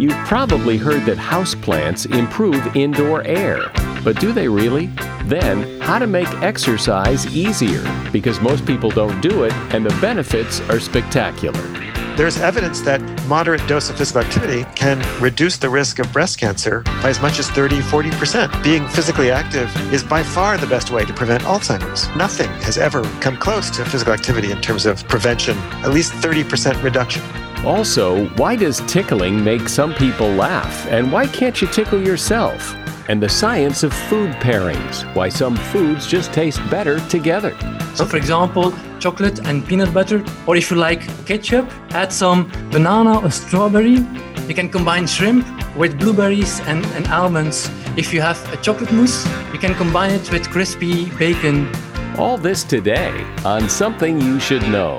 you've probably heard that houseplants improve indoor air. But do they really? Then, how to make exercise easier, because most people don't do it, and the benefits are spectacular. There's evidence that moderate dose of physical activity can reduce the risk of breast cancer by as much as 30, 40%. Being physically active is by far the best way to prevent Alzheimer's. Nothing has ever come close to physical activity in terms of prevention, at least 30% reduction. Also, why does tickling make some people laugh? And why can't you tickle yourself? And the science of food pairings, why some foods just taste better together. So, for example, chocolate and peanut butter, or if you like ketchup, add some banana or strawberry. You can combine shrimp with blueberries and, and almonds. If you have a chocolate mousse, you can combine it with crispy bacon. All this today on Something You Should Know.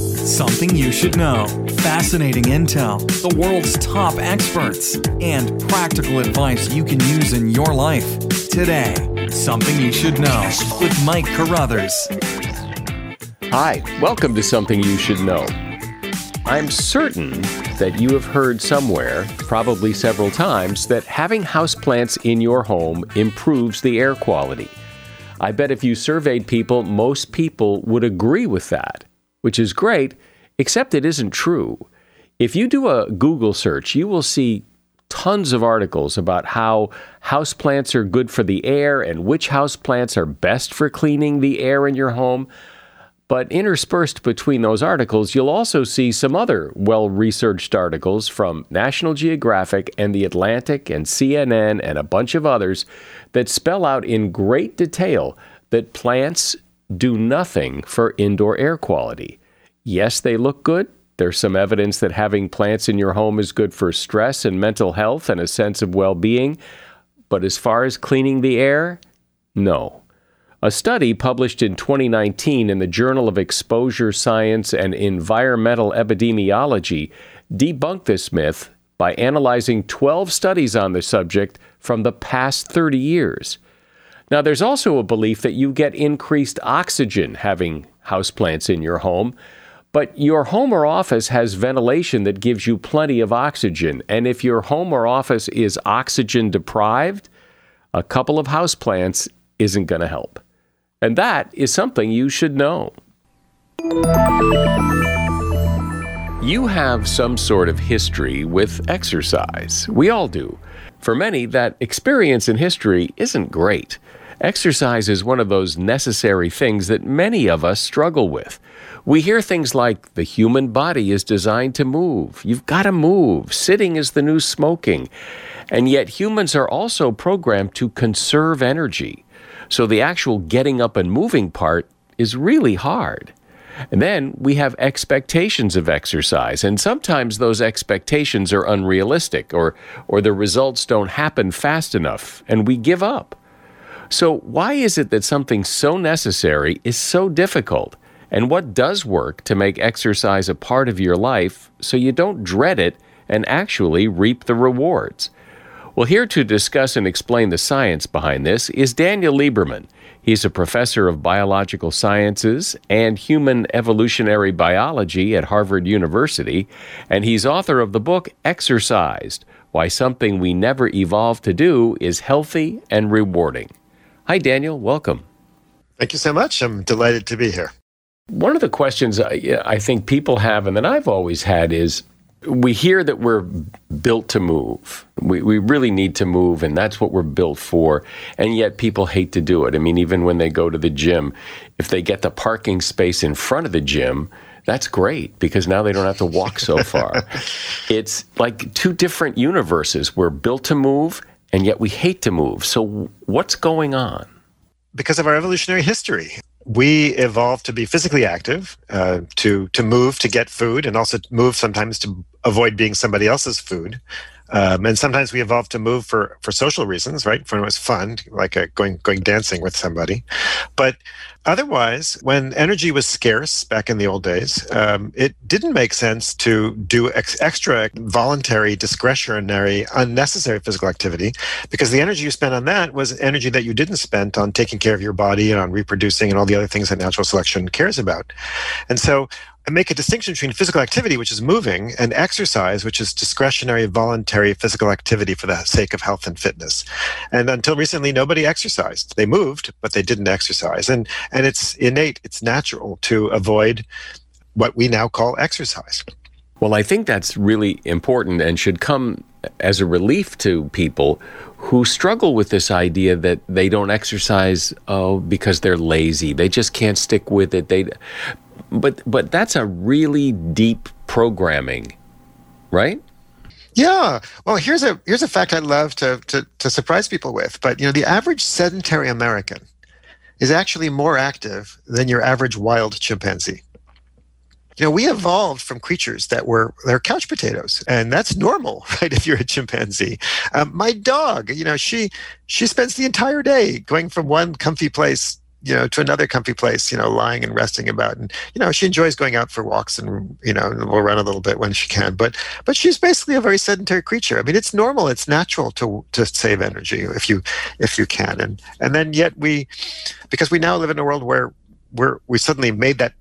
Something you should know. Fascinating intel, the world's top experts, and practical advice you can use in your life. Today, Something You Should Know with Mike Carruthers. Hi, welcome to Something You Should Know. I'm certain that you have heard somewhere, probably several times, that having houseplants in your home improves the air quality. I bet if you surveyed people, most people would agree with that which is great, except it isn't true. If you do a Google search, you will see tons of articles about how houseplants are good for the air and which houseplants are best for cleaning the air in your home. But interspersed between those articles, you'll also see some other well researched articles from National Geographic and The Atlantic and CNN and a bunch of others that spell out in great detail that plants do nothing for indoor air quality. Yes, they look good. There's some evidence that having plants in your home is good for stress and mental health and a sense of well being. But as far as cleaning the air, no. A study published in 2019 in the Journal of Exposure Science and Environmental Epidemiology debunked this myth by analyzing 12 studies on the subject from the past 30 years. Now, there's also a belief that you get increased oxygen having houseplants in your home, but your home or office has ventilation that gives you plenty of oxygen. And if your home or office is oxygen deprived, a couple of houseplants isn't going to help. And that is something you should know. You have some sort of history with exercise. We all do. For many, that experience in history isn't great. Exercise is one of those necessary things that many of us struggle with. We hear things like the human body is designed to move. You've got to move. Sitting is the new smoking. And yet humans are also programmed to conserve energy. So the actual getting up and moving part is really hard. And then we have expectations of exercise, and sometimes those expectations are unrealistic or, or the results don't happen fast enough, and we give up. So, why is it that something so necessary is so difficult? And what does work to make exercise a part of your life so you don't dread it and actually reap the rewards? Well, here to discuss and explain the science behind this is Daniel Lieberman. He's a professor of biological sciences and human evolutionary biology at Harvard University, and he's author of the book Exercised Why Something We Never Evolved to Do is Healthy and Rewarding. Hi, Daniel. Welcome. Thank you so much. I'm delighted to be here. One of the questions I, I think people have, and that I've always had, is we hear that we're built to move. We, we really need to move, and that's what we're built for. And yet, people hate to do it. I mean, even when they go to the gym, if they get the parking space in front of the gym, that's great because now they don't have to walk so far. it's like two different universes. We're built to move, and yet we hate to move. So, what's going on? Because of our evolutionary history we evolved to be physically active, uh, to to move to get food, and also move sometimes to avoid being somebody else's food. Um, and sometimes we evolved to move for for social reasons, right? For it was fun, like a, going going dancing with somebody. But otherwise, when energy was scarce back in the old days, um, it didn't make sense to do ex- extra voluntary, discretionary, unnecessary physical activity because the energy you spent on that was energy that you didn't spend on taking care of your body and on reproducing and all the other things that natural selection cares about. And so and make a distinction between physical activity, which is moving, and exercise, which is discretionary, voluntary physical activity for the sake of health and fitness. And until recently, nobody exercised. They moved, but they didn't exercise. And and it's innate, it's natural to avoid what we now call exercise. Well, I think that's really important and should come as a relief to people who struggle with this idea that they don't exercise oh, because they're lazy. They just can't stick with it. They but but that's a really deep programming, right? Yeah. Well, here's a here's a fact I'd love to, to to surprise people with. But you know, the average sedentary American is actually more active than your average wild chimpanzee. You know, we evolved from creatures that were they're couch potatoes, and that's normal, right? If you're a chimpanzee, um, my dog, you know, she she spends the entire day going from one comfy place you know, to another comfy place, you know, lying and resting about. And, you know, she enjoys going out for walks and, you know, will run a little bit when she can. But, but she's basically a very sedentary creature. I mean, it's normal. It's natural to, to save energy if you, if you can. And, and then yet we, because we now live in a world where we're, we suddenly made that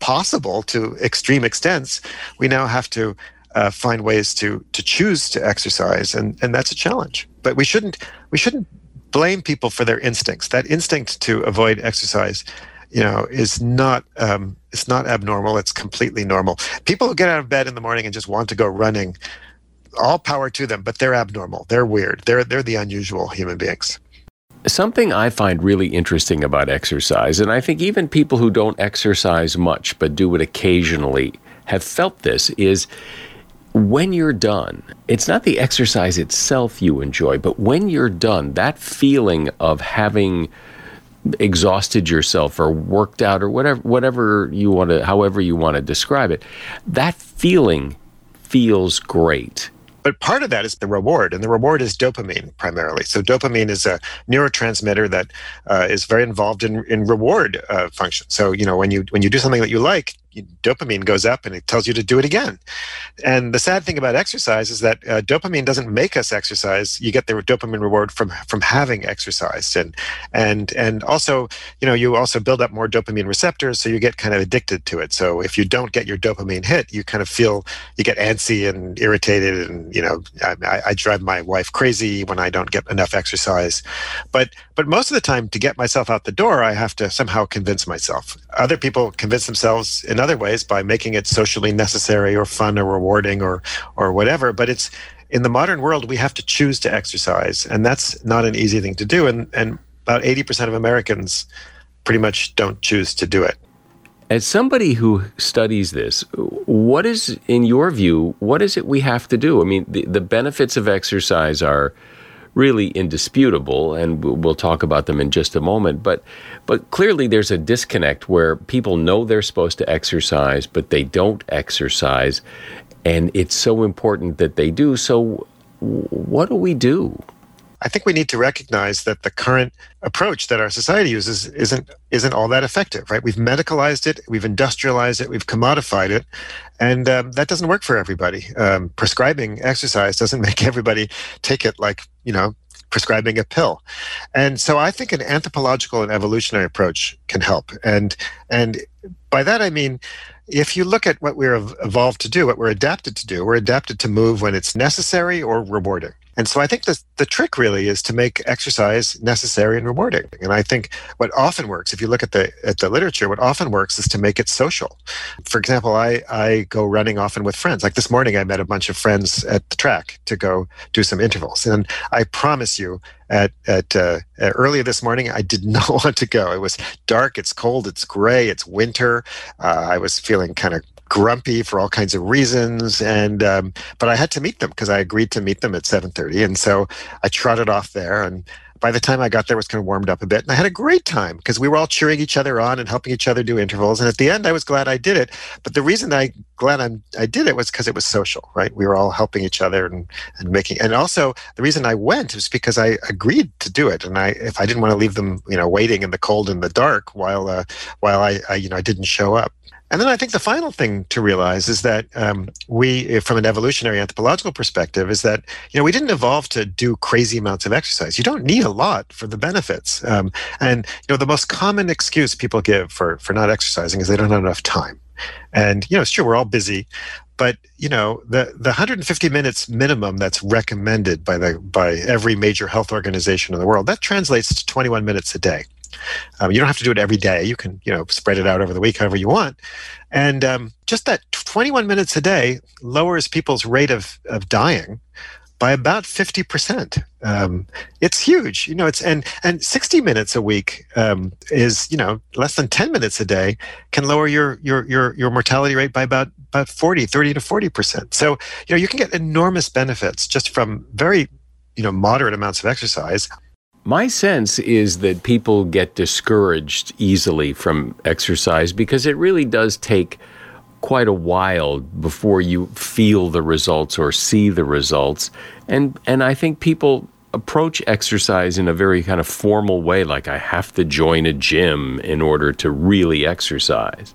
possible to extreme extents, we now have to uh, find ways to, to choose to exercise. And, and that's a challenge. But we shouldn't, we shouldn't blame people for their instincts. That instinct to avoid exercise, you know, is not um, it's not abnormal. It's completely normal. People who get out of bed in the morning and just want to go running, all power to them. But they're abnormal. They're weird. They're they're the unusual human beings. Something I find really interesting about exercise, and I think even people who don't exercise much but do it occasionally have felt this, is when you're done, it's not the exercise itself you enjoy, but when you're done, that feeling of having exhausted yourself or worked out or whatever whatever you want to however you want to describe it, that feeling feels great. But part of that is the reward, and the reward is dopamine primarily. So dopamine is a neurotransmitter that uh, is very involved in in reward uh, function. So you know when you when you do something that you like, dopamine goes up and it tells you to do it again. And the sad thing about exercise is that uh, dopamine doesn't make us exercise. You get the dopamine reward from from having exercised, and and and also you know you also build up more dopamine receptors, so you get kind of addicted to it. So if you don't get your dopamine hit, you kind of feel you get antsy and irritated, and you know I, I drive my wife crazy when I don't get enough exercise. But but most of the time, to get myself out the door, I have to somehow convince myself. Other people convince themselves in other ways by making it socially necessary or fun or rewarding or or whatever. But it's in the modern world we have to choose to exercise, and that's not an easy thing to do. And and about 80% of Americans pretty much don't choose to do it. As somebody who studies this, what is, in your view, what is it we have to do? I mean, the, the benefits of exercise are really indisputable, and we'll talk about them in just a moment. But, but clearly, there's a disconnect where people know they're supposed to exercise, but they don't exercise, and it's so important that they do. So, what do we do? I think we need to recognize that the current approach that our society uses isn't isn't all that effective, right? We've medicalized it, we've industrialized it, we've commodified it, and um, that doesn't work for everybody. Um, prescribing exercise doesn't make everybody take it like you know prescribing a pill. And so I think an anthropological and evolutionary approach can help. And and by that I mean if you look at what we're evolved to do, what we're adapted to do, we're adapted to move when it's necessary or rewarding. And so I think the, the trick really is to make exercise necessary and rewarding. And I think what often works, if you look at the at the literature, what often works is to make it social. For example, I, I go running often with friends. Like this morning I met a bunch of friends at the track to go do some intervals. And I promise you, at at uh, earlier this morning. I did not want to go. It was dark. It's cold. It's gray. It's winter. Uh, I was feeling kind of grumpy for all kinds of reasons and um, but i had to meet them because i agreed to meet them at 7.30 and so i trotted off there and by the time i got there it was kind of warmed up a bit and i had a great time because we were all cheering each other on and helping each other do intervals and at the end i was glad i did it but the reason i glad I'm, i did it was because it was social right? We were all helping each other and, and making and also the reason i went was because i agreed to do it and i if i didn't want to leave them you know waiting in the cold in the dark while uh, while I, I you know i didn't show up and then I think the final thing to realize is that um, we, from an evolutionary anthropological perspective, is that you know we didn't evolve to do crazy amounts of exercise. You don't need a lot for the benefits. Um, and you know the most common excuse people give for for not exercising is they don't have enough time. And you know it's true we're all busy, but you know the the 150 minutes minimum that's recommended by the by every major health organization in the world that translates to 21 minutes a day um, you don't have to do it every day. You can, you know, spread it out over the week however you want. And um, just that 21 minutes a day lowers people's rate of, of dying by about 50%. Um, it's huge, you know, it's, and, and 60 minutes a week um, is, you know, less than 10 minutes a day can lower your, your, your, your mortality rate by about, about 40, 30 to 40%. So, you know, you can get enormous benefits just from very, you know, moderate amounts of exercise. My sense is that people get discouraged easily from exercise because it really does take quite a while before you feel the results or see the results. And and I think people approach exercise in a very kind of formal way like I have to join a gym in order to really exercise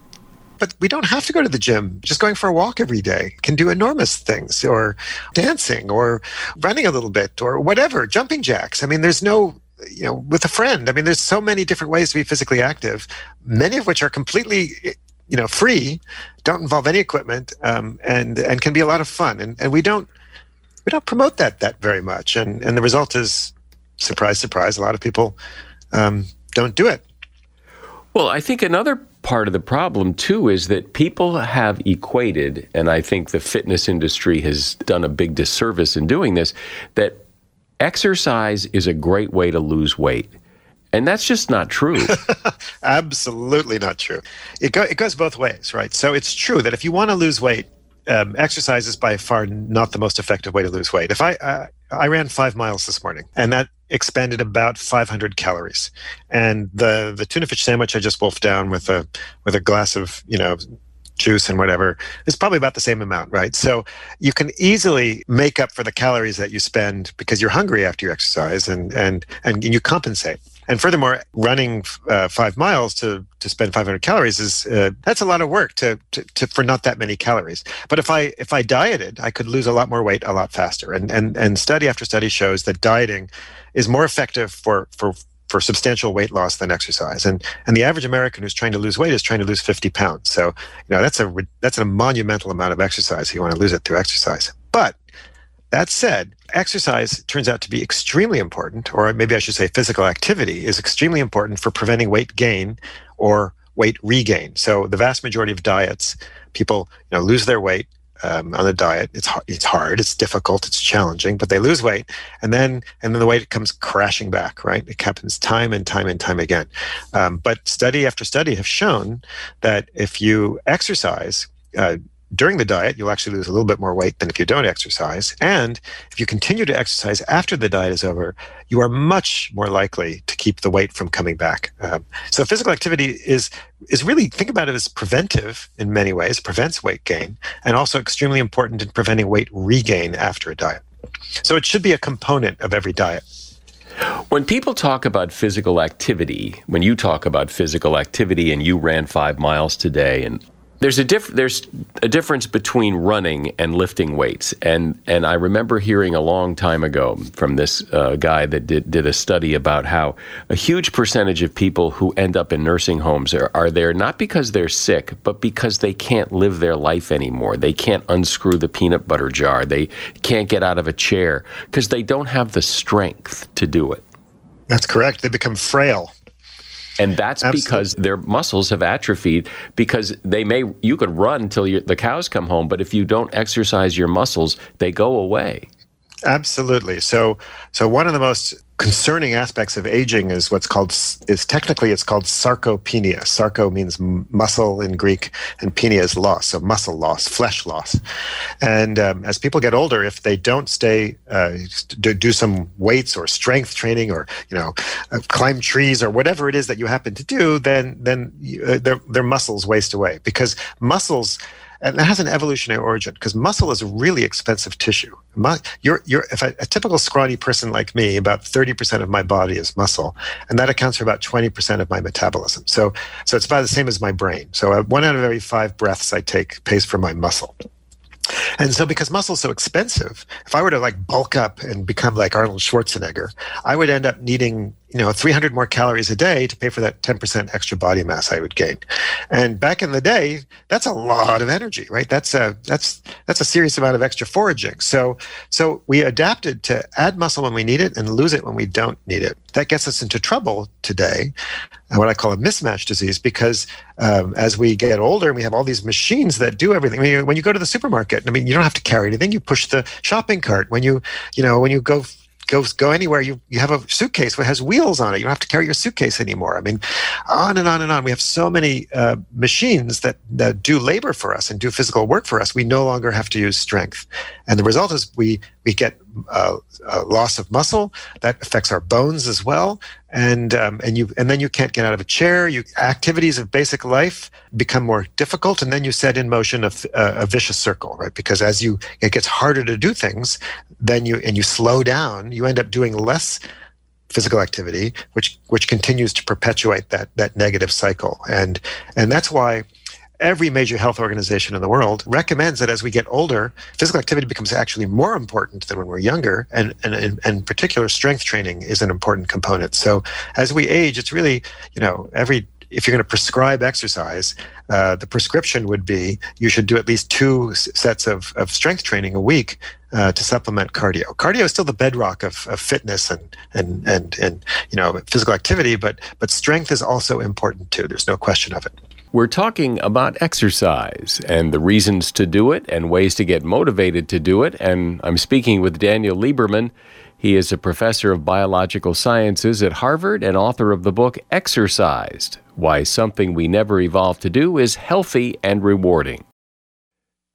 but we don't have to go to the gym. Just going for a walk every day can do enormous things, or dancing, or running a little bit, or whatever, jumping jacks. I mean, there's no you know with a friend i mean there's so many different ways to be physically active many of which are completely you know free don't involve any equipment um, and and can be a lot of fun and and we don't we don't promote that that very much and and the result is surprise surprise a lot of people um, don't do it well i think another part of the problem too is that people have equated, and I think the fitness industry has done a big disservice in doing this, that exercise is a great way to lose weight. And that's just not true. Absolutely not true. It, go, it goes both ways, right? So it's true that if you want to lose weight, um, exercise is by far not the most effective way to lose weight. If I I ran five miles this morning, and that expended about 500 calories. And the the tuna fish sandwich I just wolfed down with a with a glass of you know juice and whatever is probably about the same amount, right? So you can easily make up for the calories that you spend because you're hungry after you exercise, and and and you compensate. And furthermore, running uh, five miles to to spend 500 calories is uh, that's a lot of work to, to, to for not that many calories. But if I if I dieted, I could lose a lot more weight a lot faster. And and and study after study shows that dieting is more effective for for for substantial weight loss than exercise. And and the average American who's trying to lose weight is trying to lose 50 pounds. So you know that's a that's a monumental amount of exercise. You want to lose it through exercise. But that said, exercise turns out to be extremely important, or maybe I should say physical activity is extremely important for preventing weight gain or weight regain. So the vast majority of diets, people you know, lose their weight um, on the diet. It's hard, it's hard, it's difficult, it's challenging, but they lose weight, and then and then the weight comes crashing back. Right, it happens time and time and time again. Um, but study after study have shown that if you exercise. Uh, during the diet, you'll actually lose a little bit more weight than if you don't exercise. And if you continue to exercise after the diet is over, you are much more likely to keep the weight from coming back. Um, so physical activity is is really think about it as preventive in many ways, prevents weight gain, and also extremely important in preventing weight regain after a diet. So it should be a component of every diet. When people talk about physical activity, when you talk about physical activity and you ran five miles today and there's a diff- there's a difference between running and lifting weights, and and I remember hearing a long time ago from this uh, guy that did did a study about how a huge percentage of people who end up in nursing homes are, are there not because they're sick, but because they can't live their life anymore. They can't unscrew the peanut butter jar. They can't get out of a chair because they don't have the strength to do it. That's correct. They become frail. And that's Absolutely. because their muscles have atrophied because they may, you could run until the cows come home, but if you don't exercise your muscles, they go away. Absolutely. So, so one of the most concerning aspects of aging is what's called is technically it's called sarcopenia. Sarco means muscle in Greek, and penia is loss, so muscle loss, flesh loss. And um, as people get older, if they don't stay uh, do, some weights or strength training, or you know, uh, climb trees or whatever it is that you happen to do, then then uh, their their muscles waste away because muscles and that has an evolutionary origin because muscle is a really expensive tissue. You're, you're, if a, typical scrawny person like me, about 30% of my body is muscle, and that accounts for about 20% of my metabolism. So, so it's about the same as my brain. So one out of every five breaths I take pays for my muscle. And so, because muscle is so expensive, if I were to like bulk up and become like Arnold Schwarzenegger, I would end up needing, you know, 300 more calories a day to pay for that 10% extra body mass I would gain. And back in the day, that's a lot of energy, right? That's a that's that's a serious amount of extra foraging. So, so we adapted to add muscle when we need it and lose it when we don't need it. That gets us into trouble today what I call a mismatch disease because um, as we get older and we have all these machines that do everything. I mean, when you go to the supermarket, I mean, you don't have to carry anything. You push the shopping cart. When you, you know, when you go go go anywhere, you you have a suitcase that has wheels on it. You don't have to carry your suitcase anymore. I mean, on and on and on. We have so many uh, machines that that do labor for us and do physical work for us. We no longer have to use strength, and the result is we we get uh, a loss of muscle that affects our bones as well and um, and you and then you can't get out of a chair you activities of basic life become more difficult and then you set in motion a, a, vicious circle right because as you it gets harder to do things then you and you slow down you end up doing less physical activity which which continues to perpetuate that that negative cycle and and that's why every major health organization in the world recommends that as we get older, physical activity becomes actually more important than when we're younger, and and in particular, strength training is an important component. So as we age, it's really you know every if you're going to prescribe exercise, uh, the prescription would be you should do at least two sets of, of strength training a week uh, to supplement cardio. Cardio is still the bedrock of, of fitness and, and and and you know physical activity, but but strength is also important too. There's no question of it. We're talking about exercise and the reasons to do it and ways to get motivated to do it. And I'm speaking with Daniel Lieberman. He is a professor of biological sciences at Harvard and author of the book Exercised Why Something We Never Evolved to Do is Healthy and Rewarding.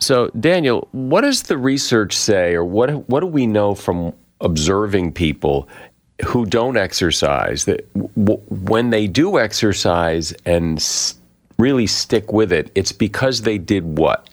So, Daniel, what does the research say, or what what do we know from observing people who don't exercise that w- when they do exercise and s- really stick with it, it's because they did what?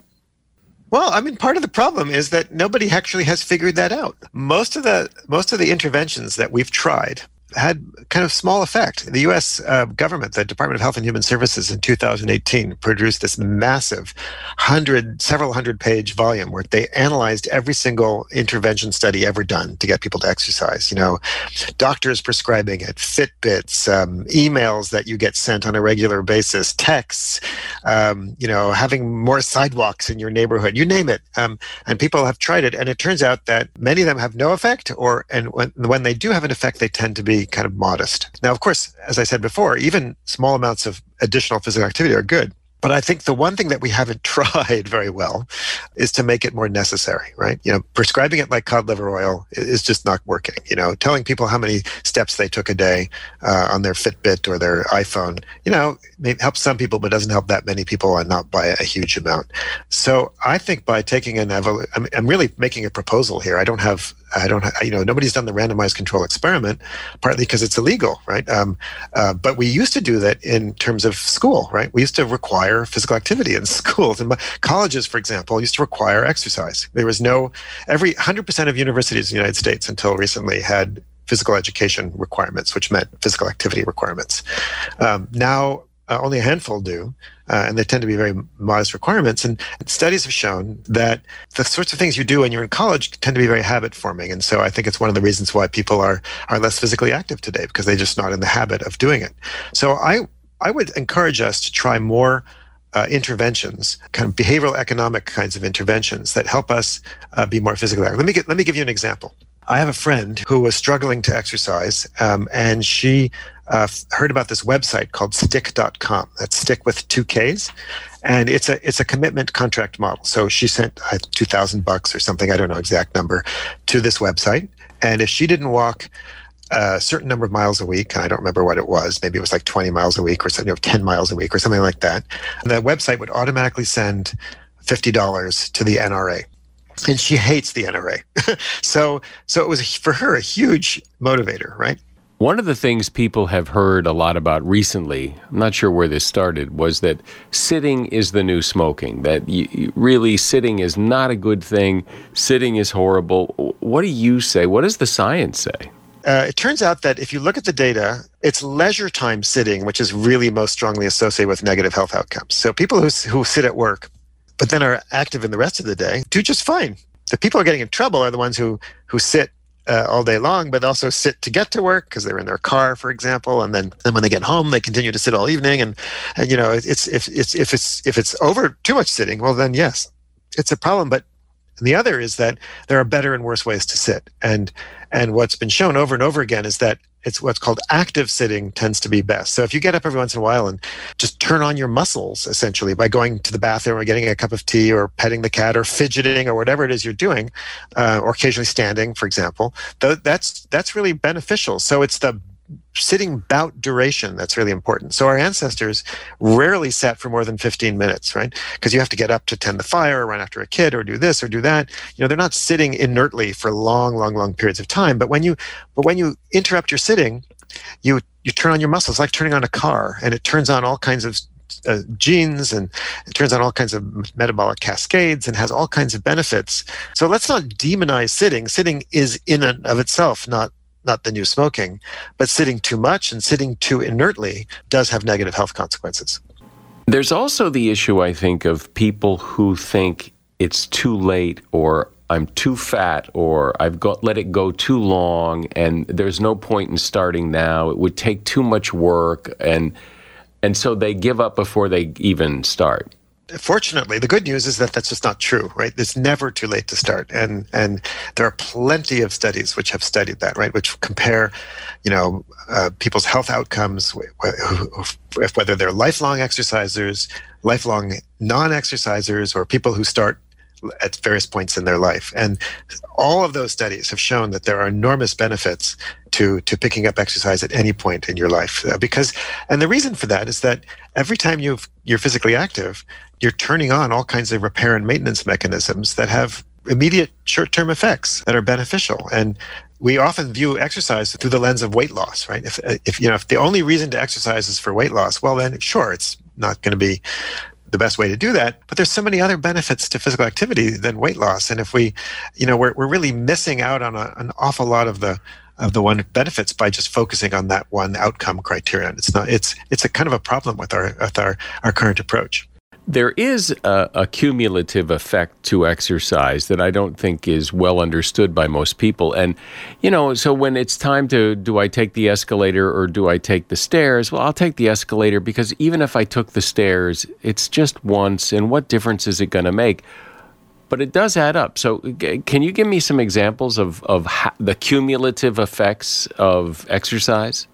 Well, I mean, part of the problem is that nobody actually has figured that out. Most of the most of the interventions that we've tried had kind of small effect. The U.S. Uh, government, the Department of Health and Human Services, in 2018 produced this massive, hundred, several hundred page volume where they analyzed every single intervention study ever done to get people to exercise. You know, doctors prescribing it, Fitbits, um, emails that you get sent on a regular basis, texts, um, you know, having more sidewalks in your neighborhood, you name it. Um, and people have tried it, and it turns out that many of them have no effect, or and when when they do have an effect, they tend to be kind of modest. Now, of course, as I said before, even small amounts of additional physical activity are good. But I think the one thing that we haven't tried very well is to make it more necessary, right? You know, prescribing it like cod liver oil is just not working. You know, telling people how many steps they took a day uh, on their Fitbit or their iPhone, you know, may help some people, but doesn't help that many people and not by a huge amount. So I think by taking an evol- I'm, I'm really making a proposal here. I don't have I don't, you know, nobody's done the randomized control experiment, partly because it's illegal, right? Um, uh, but we used to do that in terms of school, right? We used to require physical activity in schools and colleges, for example, used to require exercise. There was no every 100% of universities in the United States until recently had physical education requirements, which meant physical activity requirements. Um, now uh, only a handful do, uh, and they tend to be very modest requirements. And studies have shown that the sorts of things you do when you're in college tend to be very habit forming. And so I think it's one of the reasons why people are are less physically active today because they're just not in the habit of doing it. So I I would encourage us to try more. Uh, interventions, kind of behavioral economic kinds of interventions that help us uh, be more physically active. Let me get, let me give you an example. I have a friend who was struggling to exercise, um, and she uh, heard about this website called stickK.com. That's stick with two Ks. And it's a it's a commitment contract model. So she sent uh, two thousand bucks or something, I don't know exact number, to this website. And if she didn't walk a certain number of miles a week, and I don't remember what it was, maybe it was like 20 miles a week or something, you know, 10 miles a week or something like that. The website would automatically send $50 to the NRA and she hates the NRA. so so it was for her a huge motivator, right? One of the things people have heard a lot about recently, I'm not sure where this started, was that sitting is the new smoking. That you, you really sitting is not a good thing. Sitting is horrible. What do you say? What does the science say? Uh, it turns out that if you look at the data, it's leisure time sitting, which is really most strongly associated with negative health outcomes. So people who, who sit at work, but then are active in the rest of the day, do just fine. The people who are getting in trouble are the ones who who sit uh, all day long, but also sit to get to work because they're in their car, for example, and then then when they get home, they continue to sit all evening. And, and you know, it's if it's if it's if it's over too much sitting, well, then yes, it's a problem. But the other is that there are better and worse ways to sit, and and what's been shown over and over again is that it's what's called active sitting tends to be best. So if you get up every once in a while and just turn on your muscles essentially by going to the bathroom or getting a cup of tea or petting the cat or fidgeting or whatever it is you're doing, uh, or occasionally standing, for example, th- that's that's really beneficial. So it's the sitting bout duration that's really important. So our ancestors rarely sat for more than 15 minutes, right? Because you have to get up to tend the fire or run after a kid or do this or do that. You know, they're not sitting inertly for long, long, long periods of time. But when you but when you interrupt your sitting, you you turn on your muscles like turning on a car and it turns on all kinds of uh, genes and it turns on all kinds of metabolic cascades and has all kinds of benefits. So let's not demonize sitting. Sitting is in and of itself not not the new smoking, but sitting too much and sitting too inertly does have negative health consequences. There's also the issue, I think, of people who think it's too late or I'm too fat or I've got let it go too long and there's no point in starting now. It would take too much work and and so they give up before they even start fortunately, the good news is that that's just not true, right? It's never too late to start, and and there are plenty of studies which have studied that, right? Which compare, you know, uh, people's health outcomes, whether they're lifelong exercisers, lifelong non-exercisers, or people who start at various points in their life. And all of those studies have shown that there are enormous benefits to, to picking up exercise at any point in your life. Uh, because, and the reason for that is that every time you you're physically active, you're turning on all kinds of repair and maintenance mechanisms that have immediate short-term effects that are beneficial. And we often view exercise through the lens of weight loss, right? If, if you know, if the only reason to exercise is for weight loss, well, then sure, it's not going to be the best way to do that. But there's so many other benefits to physical activity than weight loss. And if we, you know, we're, we're really missing out on a, an awful lot of the of the one benefits by just focusing on that one outcome criterion. It's not. It's it's a kind of a problem with our with our our current approach. There is a, a, cumulative effect to exercise that I don't think is well understood by most people. And, you know, so when it's time to do I take the escalator or do I take the stairs? Well, I'll take the escalator because even if I took the stairs, it's just once. And what difference is it going to make? But it does add up. So, can you give me some examples of, of the cumulative effects of exercise?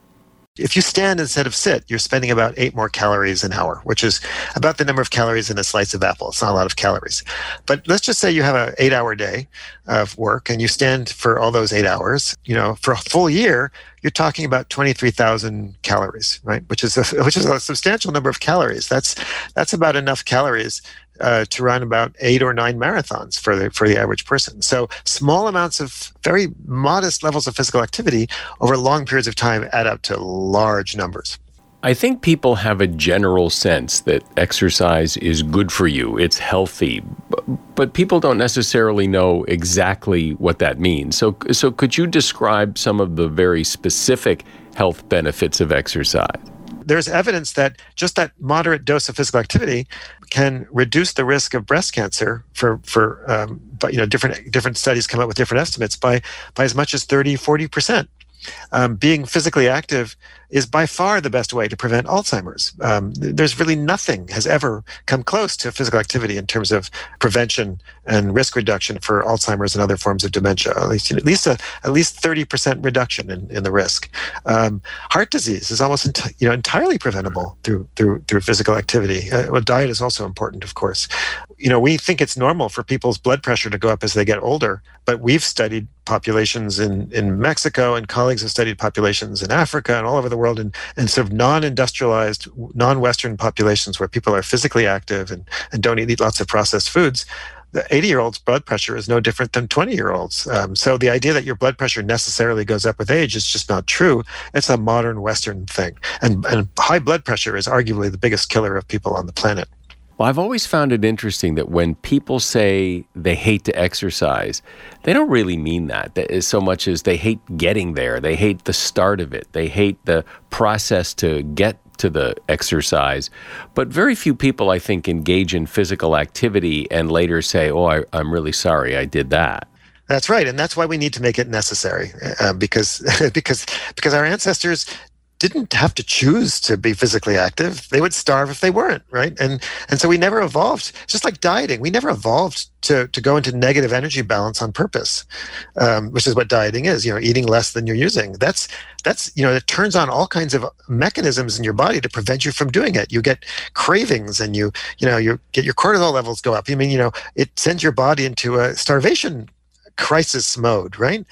If you stand instead of sit, you're spending about eight more calories an hour, which is about the number of calories in a slice of apple. It's not a lot of calories. But let's just say you have an eight hour day of work and you stand for all those eight hours. You know, for a full year, you're talking about 23,000 calories, right? Which is a, which is a substantial number of calories. That's that's about enough calories uh, to run about eight or nine marathons for the for the average person. So small amounts of very modest levels of physical activity over long periods of time add up to large numbers. I think people have a general sense that exercise is good for you, it's healthy, but people don't necessarily know exactly what that means. So, so could you describe some of the very specific health benefits of exercise? There's evidence that just that moderate dose of physical activity can reduce the risk of breast cancer for for um, but you know different different studies come up with different estimates by by as much as 30 40 percent. Um, being physically active is by far the best way to prevent Alzheimer's. Um, there's really nothing has ever come close to physical activity in terms of prevention and risk reduction for Alzheimer's and other forms of dementia. At least, at least a at least 30% reduction in, in the risk. Um, heart disease is almost enti- you know entirely preventable through through through physical activity. Uh, well, diet is also important, of course. You know, we think it's normal for people's blood pressure to go up as they get older, but we've studied populations in in Mexico, and colleagues have studied populations in Africa and all over the world and, in sort of non-industrialized, non-Western populations where people are physically active and, and don't eat lots of processed foods, the 80 year old's blood pressure is no different than 20 year olds. Um, so the idea that your blood pressure necessarily goes up with age is just not true. It's a modern Western thing. And, and high blood pressure is arguably the biggest killer of people on the planet. Well, I've always found it interesting that when people say they hate to exercise, they don't really mean that so much as they hate getting there. They hate the start of it. They hate the process to get to the exercise. But very few people, I think, engage in physical activity and later say, oh, I, am really sorry I did that. That's right, and that's why we need to make it necessary, uh, because because because our ancestors didn't have to choose to be physically active. They would starve if they weren't, right? And and so we never evolved. Just like dieting, we never evolved to to go into negative energy balance on purpose, um, which is what dieting is. You know, eating less than you're using. That's that's you know it turns on all kinds of mechanisms in your body to prevent you from doing it. You get cravings, and you you know you get your cortisol levels go up. I mean, you know, it sends your body into a starvation crisis mode, right?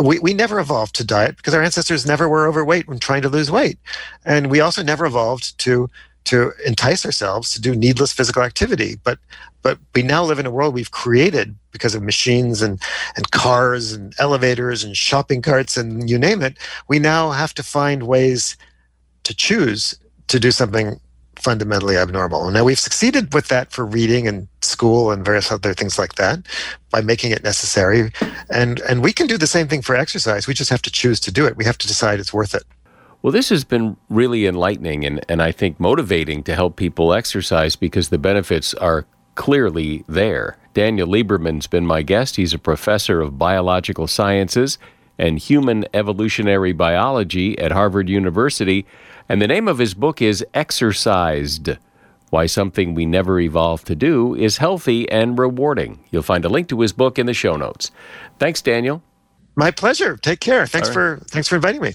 We, we never evolved to diet because our ancestors never were overweight when trying to lose weight. And we also never evolved to to entice ourselves to do needless physical activity. But but we now live in a world we've created because of machines and, and cars and elevators and shopping carts and you name it. We now have to find ways to choose to do something fundamentally abnormal. Now, we've succeeded with that for reading and school and various other things like that by making it necessary. And, and we can do the same thing for exercise. We just have to choose to do it. We have to decide it's worth it. Well, this has been really enlightening and, and I think motivating to help people exercise because the benefits are clearly there. Daniel Lieberman's been my guest. He's a professor of biological sciences and human evolutionary biology at Harvard University. And the name of his book is Exercised Why Something We Never Evolved to Do is Healthy and Rewarding. You'll find a link to his book in the show notes. Thanks, Daniel. My pleasure. Take care. Thanks right. for thanks for inviting me.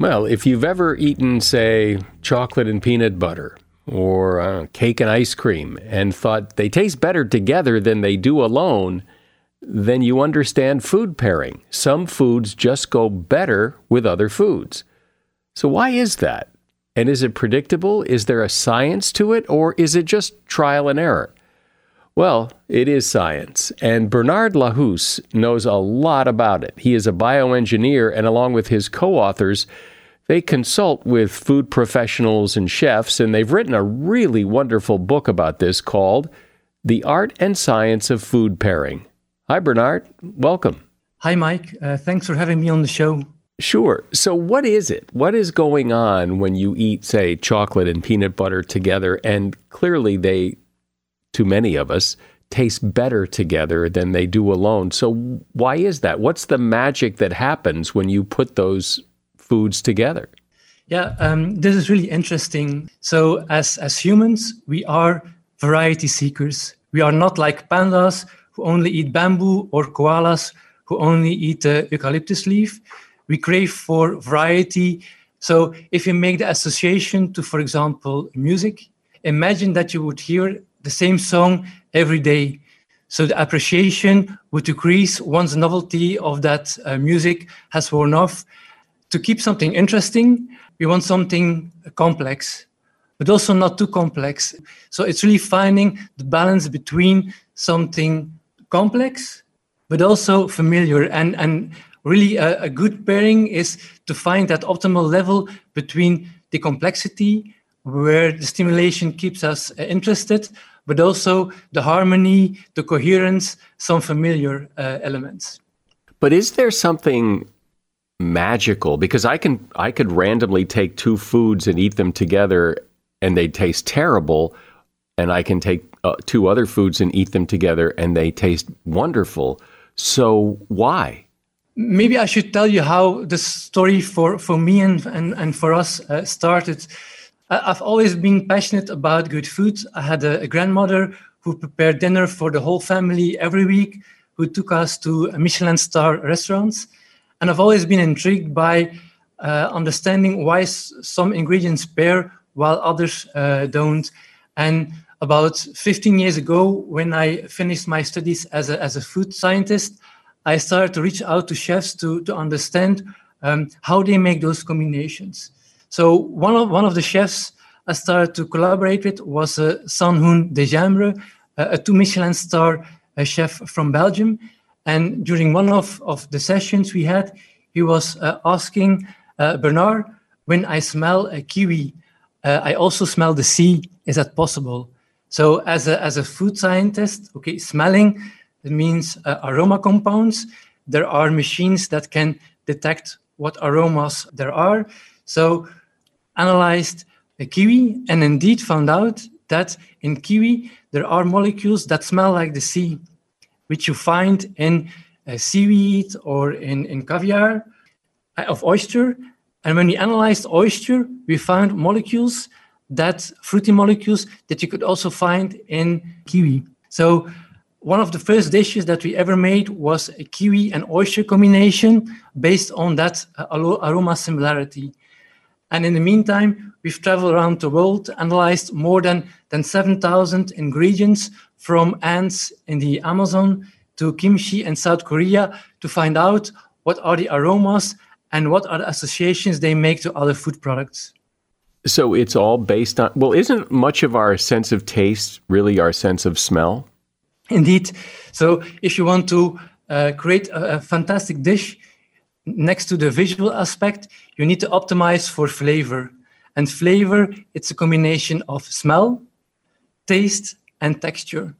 Well, if you've ever eaten, say, chocolate and peanut butter or uh, cake and ice cream and thought they taste better together than they do alone, then you understand food pairing. Some foods just go better with other foods. So, why is that? And is it predictable? Is there a science to it, or is it just trial and error? Well, it is science, and Bernard Lahousse knows a lot about it. He is a bioengineer, and along with his co authors, they consult with food professionals and chefs, and they've written a really wonderful book about this called The Art and Science of Food Pairing. Hi, Bernard. Welcome. Hi, Mike. Uh, thanks for having me on the show. Sure. So, what is it? What is going on when you eat, say, chocolate and peanut butter together? And clearly, they, to many of us, taste better together than they do alone. So, why is that? What's the magic that happens when you put those foods together? Yeah, um, this is really interesting. So, as as humans, we are variety seekers. We are not like pandas who only eat bamboo or koalas who only eat the eucalyptus leaf. We crave for variety. So, if you make the association to, for example, music, imagine that you would hear the same song every day. So the appreciation would decrease once the novelty of that uh, music has worn off to keep something interesting, we want something complex, but also not too complex. So it's really finding the balance between something complex, but also familiar. And, and really, a, a good pairing is to find that optimal level between the complexity, where the stimulation keeps us interested, but also the harmony, the coherence, some familiar uh, elements. But is there something magical because I can I could randomly take two foods and eat them together and they taste terrible and I can take uh, two other foods and eat them together and they taste wonderful. So why? Maybe I should tell you how the story for, for me and, and, and for us uh, started. I've always been passionate about good food. I had a, a grandmother who prepared dinner for the whole family every week, who took us to Michelin star restaurants. And I've always been intrigued by uh, understanding why s- some ingredients pair while others uh, don't. And about 15 years ago, when I finished my studies as a, as a food scientist, I started to reach out to chefs to, to understand um, how they make those combinations. So one of, one of the chefs I started to collaborate with was uh, Sang Hoon Degeimbre, a two Michelin star chef from Belgium. And during one of, of the sessions we had, he was uh, asking uh, Bernard, when I smell a kiwi, uh, I also smell the sea. Is that possible? So, as a, as a food scientist, okay, smelling means uh, aroma compounds. There are machines that can detect what aromas there are. So, analyzed a kiwi and indeed found out that in kiwi there are molecules that smell like the sea, which you find in uh, seaweed or in, in caviar uh, of oyster. And when we analyzed oyster, we found molecules that fruity molecules that you could also find in kiwi. So one of the first dishes that we ever made was a kiwi and oyster combination based on that uh, aroma similarity. And in the meantime, we've traveled around the world, analyzed more than, than 7,000 ingredients from ants in the Amazon to kimchi in South Korea to find out what are the aromas and what are the associations they make to other food products. So it's all based on, well, isn't much of our sense of taste really our sense of smell? Indeed. So if you want to uh, create a, a, fantastic dish, next to the visual aspect, you need to optimize for flavor. And flavor, it's a combination of smell, taste, and texture.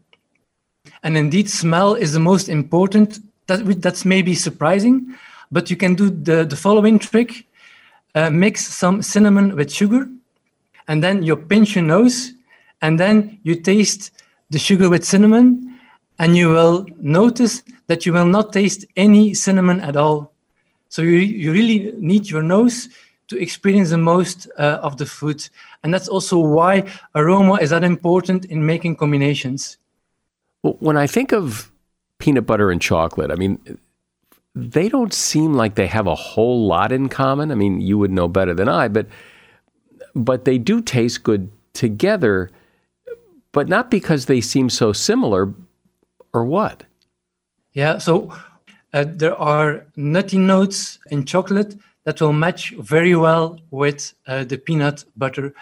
And indeed, smell is the most important. That, that's maybe surprising, but you can do the, the following trick. Uh, mix some cinnamon with sugar, and then you pinch your nose, and then you taste the sugar with cinnamon, and you will notice that you will not taste any cinnamon at all. So you, you really need your nose to experience the most uh, of the food. And that's also why aroma is that important in making combinations. Well, when I think of peanut butter and chocolate, I mean, they don't seem like they have a whole lot in common. I mean, you would know better than I, but but they do taste good together, but not because they seem so similar, or what? Yeah, so uh, there are nutty notes in chocolate that will match very well with uh, the peanut butter,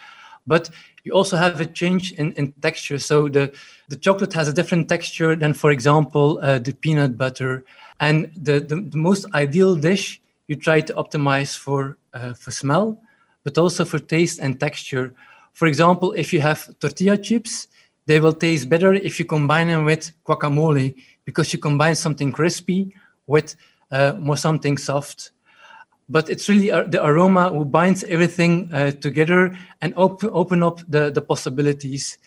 but you also have a change in, in texture. So the, the chocolate has a different texture than, for example, uh, the peanut butter. And the, the, the, most ideal dish you try to optimize for, uh, for smell, but also for taste and texture. For example, if you have tortilla chips, they will taste better if you combine them with guacamole because you combine something crispy with uh, more something soft but it's really uh, the aroma who binds everything uh, together and op- open up the, the possibilities.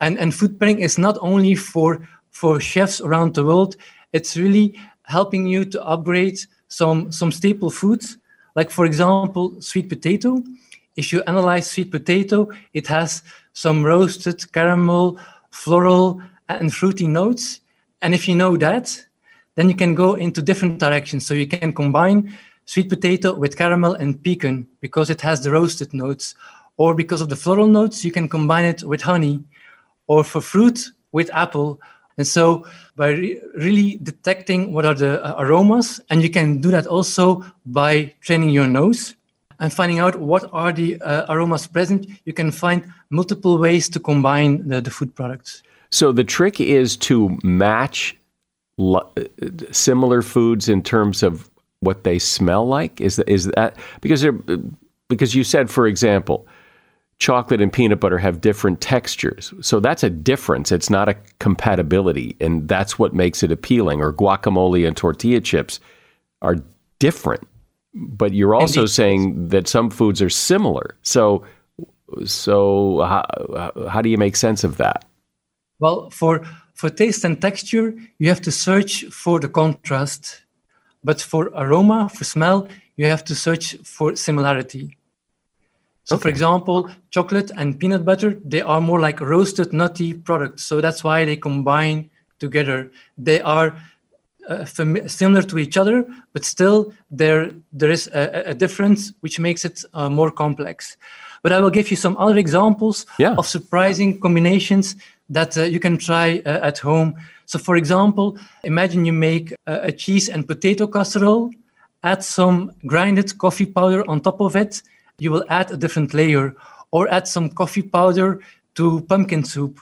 And, and food pairing is not only for, for chefs around the world, it's really helping you to upgrade some, some staple foods, like, for example, sweet potato. If you analyze sweet potato, it has some roasted caramel, floral, and fruity notes. And if you know that, then you can go into different directions. So you can combine sweet potato with caramel and pecan because it has the roasted notes. Or because of the floral notes, you can combine it with honey. Or for fruit, with apple. And so by re- really detecting what are the uh, aromas, and you can do that also by training your nose and finding out what are the uh, aromas present, you can find multiple ways to combine the, the food products. So the trick is to match lo- uh, similar foods in terms of what they smell like? Is that, is that because they're because you said, for example, chocolate and peanut butter have different textures. So that's a difference. It's not a compatibility, and that's what makes it appealing. Or guacamole and tortilla chips are different, but you're also Indeed. saying that some foods are similar. So, so how, how do you make sense of that? Well, for for taste and texture, you have to search for the contrast but for aroma, for smell, you have to search for similarity. So, okay. for example, chocolate and peanut butter, they are more like roasted nutty products. So that's why they combine together. They are uh, fam- similar to each other, but still there there is a, a difference which makes it uh, more complex. But I will give you some other examples yeah. of surprising combinations that uh, you can try uh, at home. So, for example, imagine you make a, a cheese and potato casserole, add some grinded coffee powder on top of it. You will add a different layer, or add some coffee powder to pumpkin soup.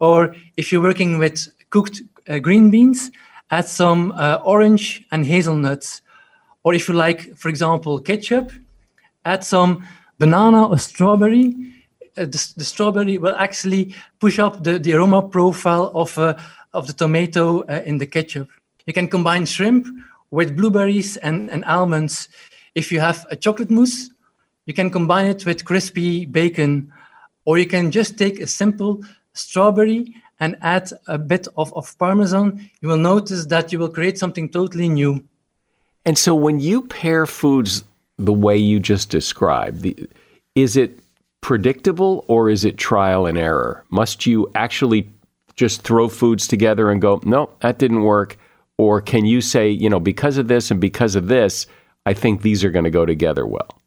Or if you're working with cooked uh, green beans, add some uh, orange and hazelnuts. Or if you like, for example, ketchup, add some banana or strawberry uh, the, the, strawberry will actually push up the, the aroma profile of, uh, of the tomato uh, in the ketchup. You can combine shrimp with blueberries and, and almonds. If you have a chocolate mousse, You can combine it with crispy bacon, or you can just take a simple strawberry and add a bit of, of parmesan. You will notice that you will create something totally new. And so when you pair foods the way you just described, the, is it predictable or is it trial and error? Must you actually just throw foods together and go, no, that didn't work? Or can you say, you know, because of this and because of this, I think these are going to go together well?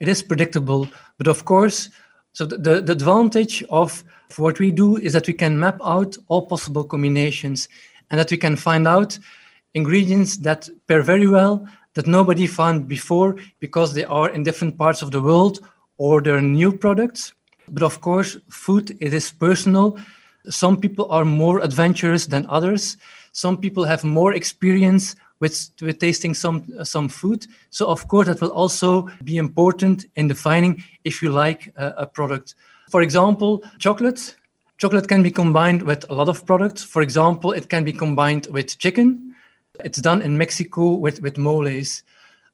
It is predictable, but of course, so the, the advantage of what we do is that we can map out all possible combinations and that we can find out ingredients that pair very well that nobody found before because they are in different parts of the world or they're new products. But of course, food it is personal. Some people are more adventurous than others. Some people have more experience with, with tasting some some food. So of course that will also be important in defining if you like a, a product. For example, chocolate. Chocolate can be combined with a lot of products. For example, it can be combined with chicken. It's done in Mexico with, with moles.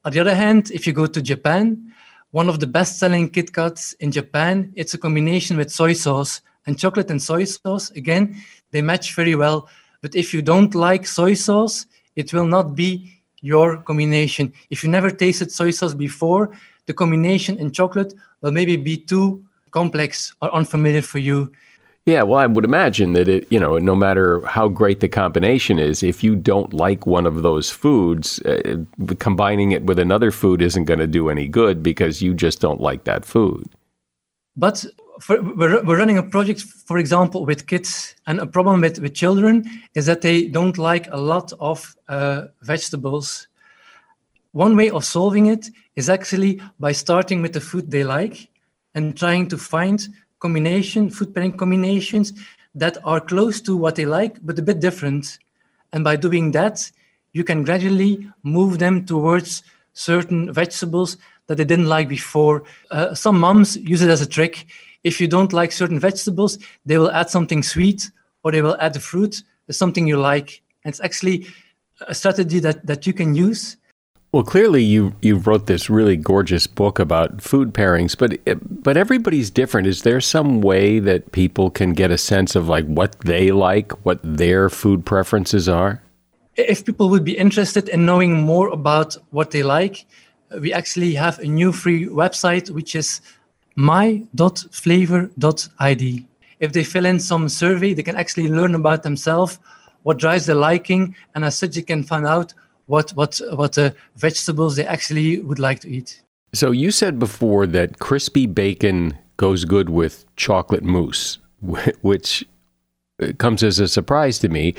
On the other hand, if you go to Japan, one of the best-selling Kit Kats in Japan, it's a combination with soy sauce and chocolate and soy sauce. Again, they match very well. But if you don't like soy sauce, it will not be your combination. If you never tasted soy sauce before, the combination in chocolate will maybe be too complex or unfamiliar for you. Yeah, well, I would imagine that it, you know, no matter how great the combination is, if you don't like one of those foods, uh, combining it with another food isn't going to do any good because you just don't like that food. But for, we're, we're running a project, for example, with kids, and a problem with, with children is that they don't like a lot of uh, vegetables. One way of solving it is actually by starting with the food they like and trying to find combination, food pairing combinations that are close to what they like, but a bit different. And by doing that, you can gradually move them towards certain vegetables that they didn't like before. Uh, some moms use it as a trick. If you don't like certain vegetables, they will add something sweet or they will add the fruit, something you like. And it's actually a strategy that, that you can use well, clearly you you wrote this really gorgeous book about food pairings, but eh, but everybody's different. Is there some way that people can get a sense of like what they like, what their food preferences are? If people would be interested in knowing more about what they like, uh, we actually have a new free website which is my.flavor.id. If they fill in some survey, they can actually learn about themselves, what drives their liking, and as such, you can find out what what what uh, vegetables they actually would like to eat. So you said before that crispy bacon goes good with chocolate mousse, which uh, comes as a surprise to me.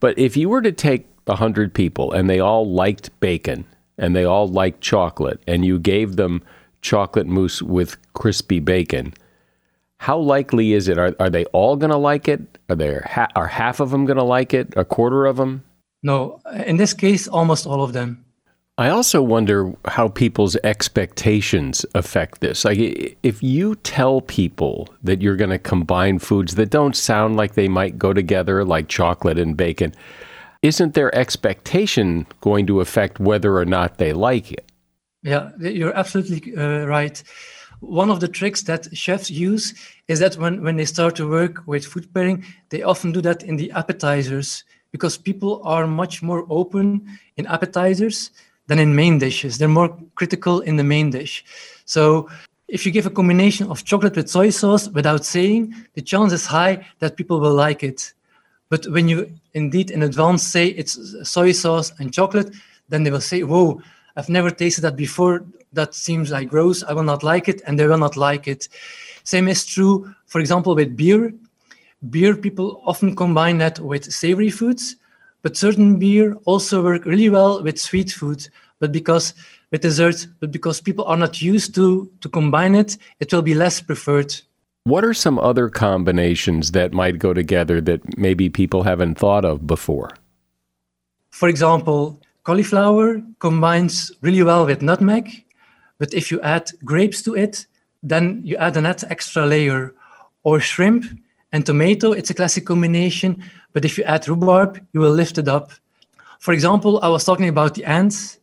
But if you were to take hundred people and they all liked bacon and they all liked chocolate, and you gave them chocolate mousse with crispy bacon, how likely is it? Are, are they all going to like it? Are there ha- are half of them going to like it? A quarter of them? No, in this case, almost all of them. I also wonder how people's expectations affect this. Like, if you tell people that you're going to combine foods that don't sound like they might go together, like chocolate and bacon, isn't their expectation going to affect whether or not they like it? Yeah, you're absolutely uh, right. One of the tricks that chefs use is that when, when they start to work with food pairing, they often do that in the appetizers because people are much more open in appetizers than in main dishes. They're more critical in the main dish. So if you give a combination of chocolate with soy sauce without saying, the chance is high that people will like it. But when you indeed in advance say it's soy sauce and chocolate, then they will say, Whoa, I've never tasted that before. That seems like gross. I will not like it, and they will not like it. Same is true, for example, with beer beer people often combine that with savory foods, but certain beer also work really well with sweet food. But because with desserts, but because people are not used to to combine it, it will be less preferred. What are some other combinations that might go together that maybe people haven't thought of before? For example, cauliflower combines really well with nutmeg, but if you add grapes to it, then you add an extra layer. Or shrimp, and tomato, it's a classic combination. But if you add rhubarb, you will lift it up. For example, I was talking about the ants.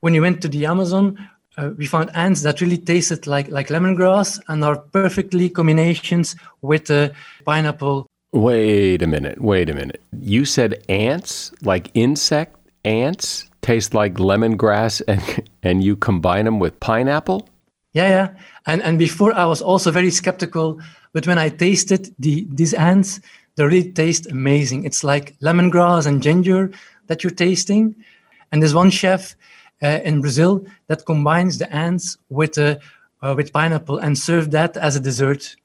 When you went to the Amazon, uh, we found ants that really tasted like like lemongrass and are perfectly combinations with the pineapple. Wait a minute. Wait a minute. You said ants, like insect ants, taste like lemongrass, and and you combine them with pineapple. Yeah, yeah. And and before I was also very skeptical, but when I tasted the these ants, they really taste amazing. It's like lemongrass and ginger that you're tasting. And there's one chef uh, in Brazil that combines the ants with uh, uh, with pineapple and serve that as a dessert.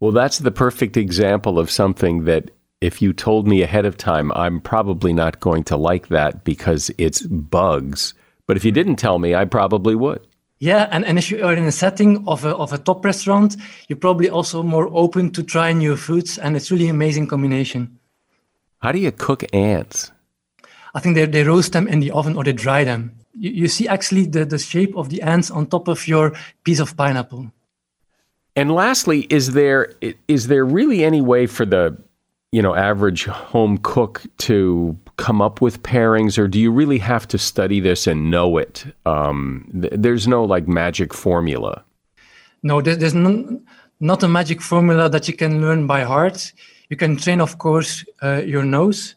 Well, that's the perfect example of something that if you told me ahead of time, I'm probably not going to like that because it's bugs. But if you didn't tell me, I probably would. Yeah, and, and if you are in a setting of a, of a top restaurant, you're probably also more open to try new foods, and it's really amazing combination. How do you cook ants? I think they, they roast them in the oven or they dry them. You, you see actually the, the shape of the ants on top of your piece of pineapple. And lastly, is there is there really any way for the you know average home cook to come up with pairings, or do you really have to study this and know it? Um, th- there's no like magic formula. No, there, there's no, not a magic formula that you can learn by heart. You can train, of course, uh, your nose,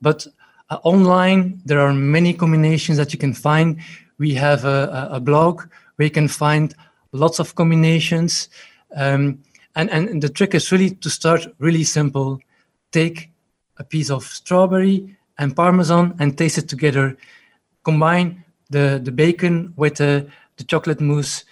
but uh, online there are many combinations that you can find. We have a, a blog where you can find lots of combinations. Um, and, and the trick is really to start really simple. Take a piece of strawberry and parmesan and taste it together. Combine the, the bacon with the, the chocolate mousse.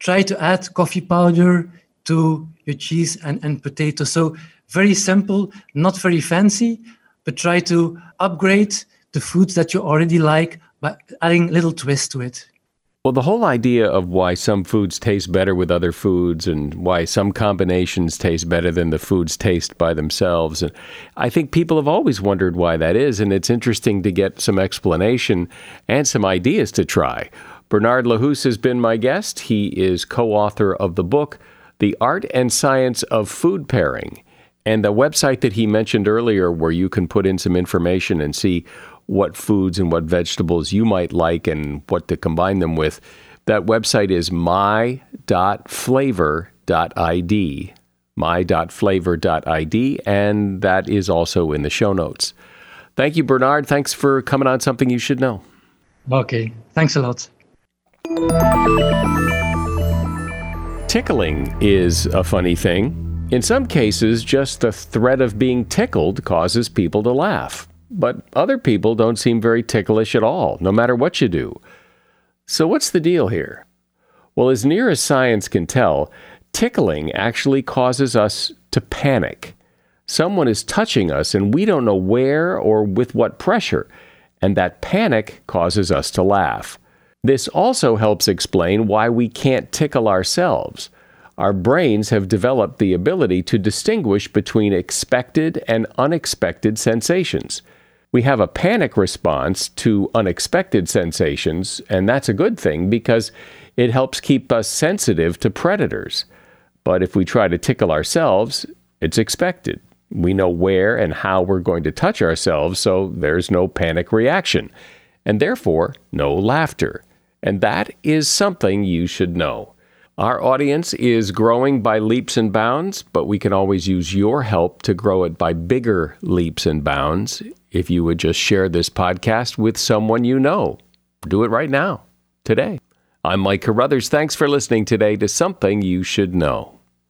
Try to add coffee powder to your cheese and, and potato. So very simple, not very fancy, but try to upgrade the foods that you already like by adding little twist to it. Well, the whole idea of why some foods taste better with other foods and why some combinations taste better than the foods taste by themselves. And I think people have always wondered why that is, and it's interesting to get some explanation and some ideas to try. Bernard Lahousse has been my guest. He is co author of the book, The Art and Science of Food Pairing. And the website that he mentioned earlier, where you can put in some information and see what foods and what vegetables you might like and what to combine them with. That website is my.flavor.id. My.flavor.id, and that is also in the show notes. Thank you, Bernard. Thanks for coming on Something You Should Know. Okay. Thanks a lot. Tickling is a funny thing. In some cases, just the threat of being tickled causes people to laugh but other people don't seem very ticklish at all, no matter what you do. So, what's the deal here? Well, as near as science can tell, tickling actually causes us to panic. Someone is touching us and we don't know where or with what pressure, and that panic causes us to laugh. This also helps explain why we can't tickle ourselves. Our brains have developed the ability to distinguish between expected and unexpected sensations we have a panic response to unexpected sensations, and that's a good thing because it helps keep us sensitive to predators. But if we try to tickle ourselves, it's expected. We know where and how we're going to touch ourselves, so there's no panic reaction, and therefore no laughter. And that is something you should know. Our audience is growing by leaps and bounds, but we can always use your help to grow it by bigger leaps and bounds if you would just share this podcast with someone you know. Do it right now, today. I'm Mike Carruthers. Thanks for listening today to Something You Should Know.